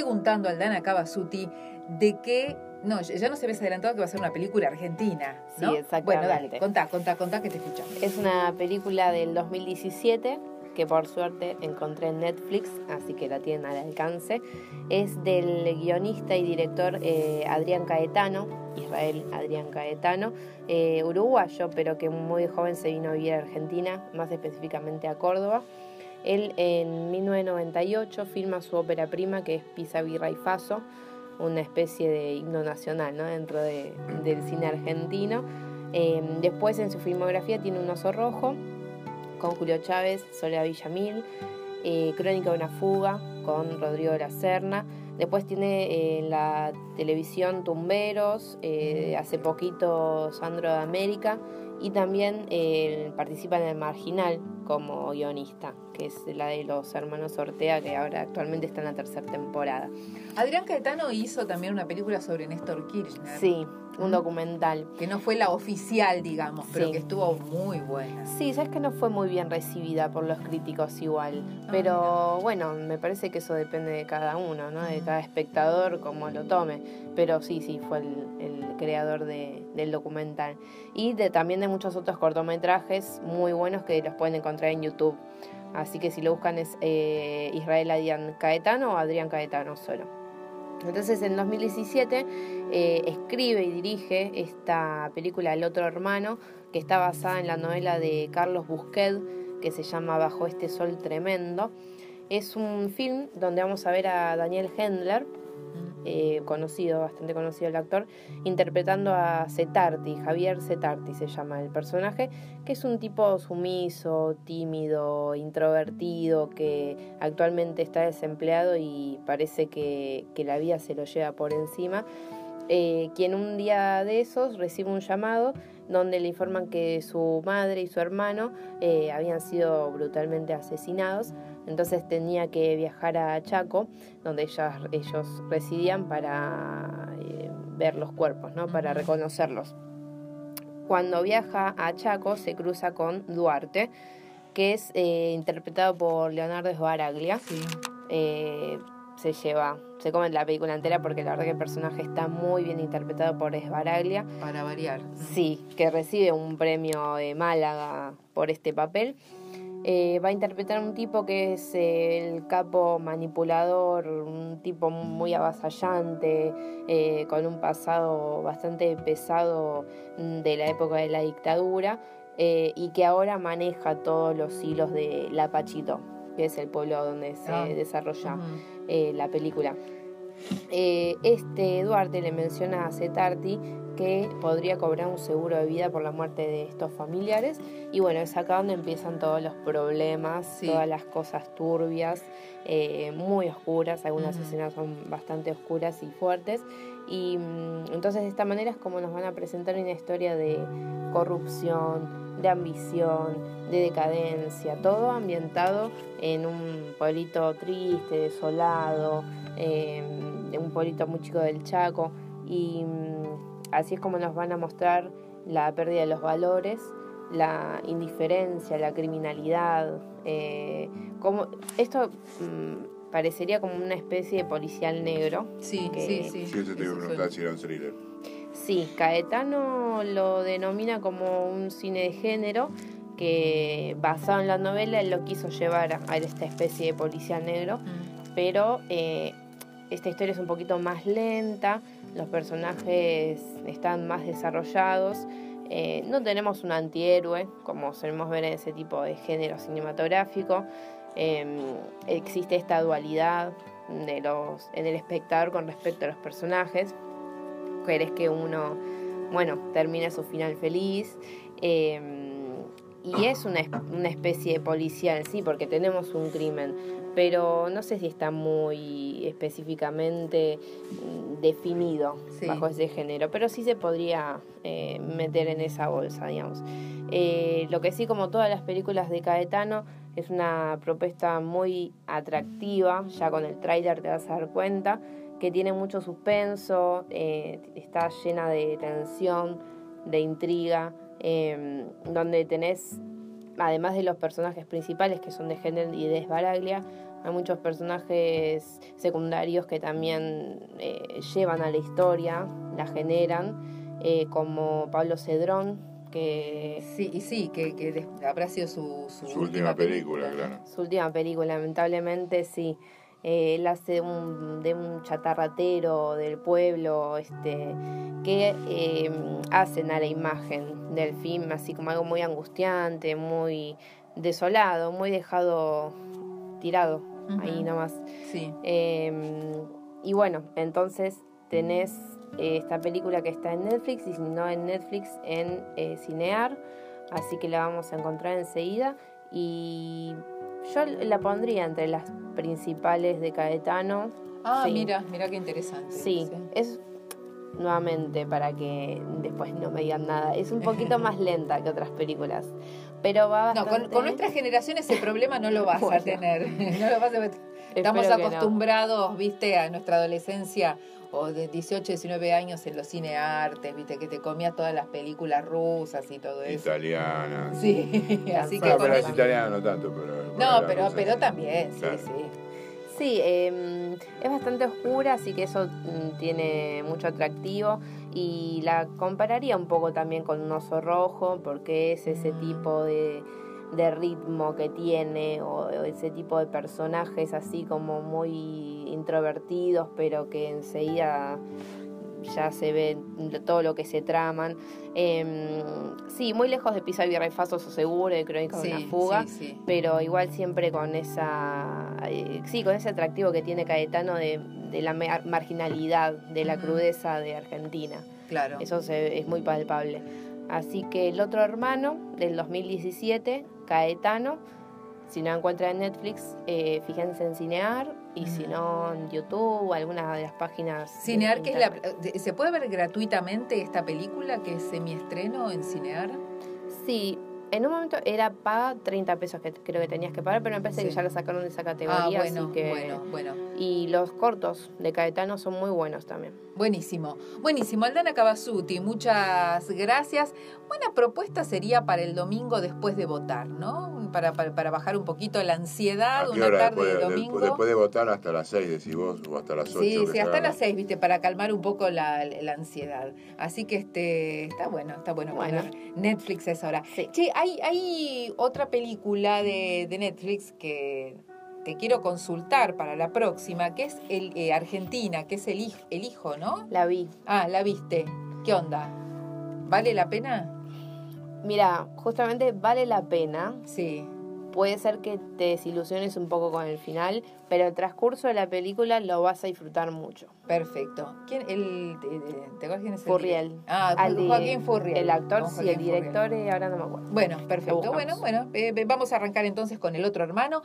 Preguntando a Aldana Cavasuti de qué no, ya nos habías adelantado que va a ser una película argentina, ¿no? Sí, exactamente. Bueno, dale, contá, contá, contá que te escuchamos. Es una película del 2017 que por suerte encontré en Netflix, así que la tienen al alcance. Es del guionista y director eh, Adrián Caetano, Israel Adrián Caetano, eh, uruguayo, pero que muy joven se vino a vivir a Argentina, más específicamente a Córdoba. Él en 1998 filma su ópera prima que es Pisa Birra y Faso, una especie de himno nacional ¿no? dentro del cine argentino. Eh, después en su filmografía tiene Un oso rojo con Julio Chávez, Soledad Villamil, eh, Crónica de una fuga con Rodrigo de la Serna. Después tiene en la televisión Tumberos, eh, hace poquito Sandro de América y también participa en El Marginal como guionista, que es la de los hermanos Ortega, que ahora actualmente está en la tercera temporada. Adrián Caetano hizo también una película sobre Néstor Kirchner. Sí, un documental. Que no fue la oficial, digamos, pero que estuvo muy buena. Sí, sabes que no fue muy bien recibida por los críticos igual. Ah, pero bueno, me parece que eso depende de cada uno, ¿no? De cada espectador, cómo lo tome. Pero sí, sí, fue el, creador del documental. Y de, también de muchos otros cortometrajes muy buenos que los pueden encontrar en YouTube. Así que si lo buscan es eh, Israel Adrián Caetano o Adrián Caetano solo. Entonces en 2017 eh, escribe y dirige esta película El otro hermano, que está basada en la novela de Carlos Busquet, que se llama Bajo este sol tremendo. Es un film donde vamos a ver a Daniel Hendler, eh, conocido, bastante conocido el actor, interpretando a Cetarti, Javier Cetarti se llama el personaje, que es un tipo sumiso, tímido, introvertido, que actualmente está desempleado y parece que, la vida se lo lleva por encima. Eh, quien un día de esos recibe un llamado donde le informan que su madre y su hermano eh, habían sido brutalmente asesinados. Entonces tenía que viajar a Chaco, donde ellos residían, para eh, ver los cuerpos, ¿no? para reconocerlos. Cuando viaja a Chaco se cruza con Duarte, que es interpretado por Leonardo Sbaraglia. Se lleva se come la película entera porque la verdad que el personaje está muy bien interpretado por Esbaraglia. Para variar. Sí, que recibe un premio de Málaga por este papel. Eh, va a interpretar a un tipo que es el capo manipulador, un tipo muy avasallante, eh, con un pasado bastante pesado de la época de la dictadura eh, y que ahora maneja todos los hilos de La Pachito, que es el pueblo donde se ah. desarrolla. Eh, la película. Eh, este Duarte le menciona a Cetarti que podría cobrar un seguro de vida por la muerte de estos familiares y bueno, es acá donde empiezan todos los problemas, todas las cosas turbias, eh, muy oscuras, algunas escenas son bastante oscuras y fuertes y mm, entonces de esta manera es como nos van a presentar una historia de corrupción, de ambición, de decadencia, todo ambientado en un pueblito triste, desolado, de un pueblito muy chico del Chaco. Y mm, así es como nos van a mostrar la pérdida de los valores, la indiferencia, la criminalidad, eh, como esto mm, parecería como una especie de policial negro. Sí, sí, sí. Sí, te iba a preguntar si era un thriller. Sí, Caetano lo denomina como un cine de género que basado en la novela él lo quiso llevar a, esta especie de policial negro, mm. pero eh, esta historia es un poquito más lenta, los personajes están más desarrollados. Eh, no tenemos un antihéroe, como solemos ver en ese tipo de género cinematográfico. Em, existe esta dualidad de los, en el espectador con respecto a los personajes. Querés que uno, bueno, termine su final feliz. Em, y es una, una, especie de policial, sí, porque tenemos un crimen, pero no sé si está muy específicamente mm, definido bajo ese género, pero sí se podría eh, meter en esa bolsa, digamos. Eh, lo que sí, como todas las películas de Caetano, es una propuesta muy atractiva, ya con el tráiler te vas a dar cuenta, que tiene mucho suspenso, eh, está llena de tensión, de intriga, em, donde tenés, además de los personajes principales que son de Hendel y de Sbaraglia, Hay muchos personajes secundarios que también eh, llevan a la historia, la generan, eh, como Pablo Cedrón, que... Sí, y sí, que, que habrá sido su, su, última, película, claro. Su última película, lamentablemente, sí. Eh, él hace de un, de un chatarratero del pueblo este, que eh, hacen a la imagen del film así como algo muy angustiante, muy desolado, muy dejado tirado ahí nomás. Sí. Em, y bueno, entonces tenés esta película que está en Netflix y si no en Netflix en eh, Cinear, así que la vamos a encontrar enseguida y yo la pondría entre las principales de Caetano. Ah, mira, mira qué interesante. Sí, es nuevamente para que después no me digan nada. Es un poquito más lenta que otras películas, pero va bastante... No, con, nuestra generación ese problema no lo vas a tener. No lo vas a... Estamos acostumbrados, viste, a nuestra adolescencia o de 18, 19 años en los cine artes, viste, que te comías todas las películas rusas y todo eso. Italianas. Sí, así que. pero es italiano no tanto, pero. No, pero, pero también, sí, sí. Sí, em, es bastante oscura, así que eso mm, tiene mucho atractivo. Y la compararía un poco también con un oso rojo, porque es ese mm. tipo de de ritmo que tiene o ese tipo de personajes así como muy introvertidos pero que enseguida ya se ve todo lo que se traman. Eh, sí, muy lejos de Pisa y Refaso, seguro, de Crónica de una fuga, pero igual siempre con esa, eh, sí, con ese atractivo que tiene Caetano de, de la marginalidad, de la crudeza de Argentina. Claro. Eso es muy palpable. Así que el otro hermano del 2017 Caetano. Si no encuentra en Netflix, eh, fíjense en Cinear y si no en YouTube o alguna de las páginas. Cinear, que es la, ¿se puede ver gratuitamente esta película que es semiestreno en Cinear? Sí, en un momento era paga 30 pesos que creo que tenías que pagar, pero me parece que ya la sacaron de esa categoría. Ah, bueno, que... bueno, bueno. Y los cortos de Caetano son muy buenos también. Buenísimo, buenísimo. Aldana Cavasuti, muchas gracias. Buena propuesta sería para el domingo después de votar, ¿no? Para, para, bajar un poquito la ansiedad, una tarde de domingo. Después de votar hasta las 6, decís vos, o hasta las 8. Sí, sí, hasta las 6, viste, para calmar un poco la, la, ansiedad. Así que este está bueno, está bueno. bueno. Netflix es ahora. Sí. Che, hay, hay otra película de, de Netflix que te quiero consultar para la próxima, que es el eh, Argentina, que es el, el hijo, ¿no? La vi. Ah, la viste. ¿Qué onda? ¿Vale la pena? Mira, justamente vale la pena. Sí puede ser que te desilusiones un poco con el final, pero el transcurso de la película lo vas a disfrutar mucho. Perfecto. ¿Quién, el, ¿Te acuerdas quién es el Furriel. Ah, Joaquín Furriel. El actor, sí, el director, eh, ahora no me acuerdo. Bueno, perfecto. Bueno, bueno, eh, vamos a arrancar entonces con el otro hermano.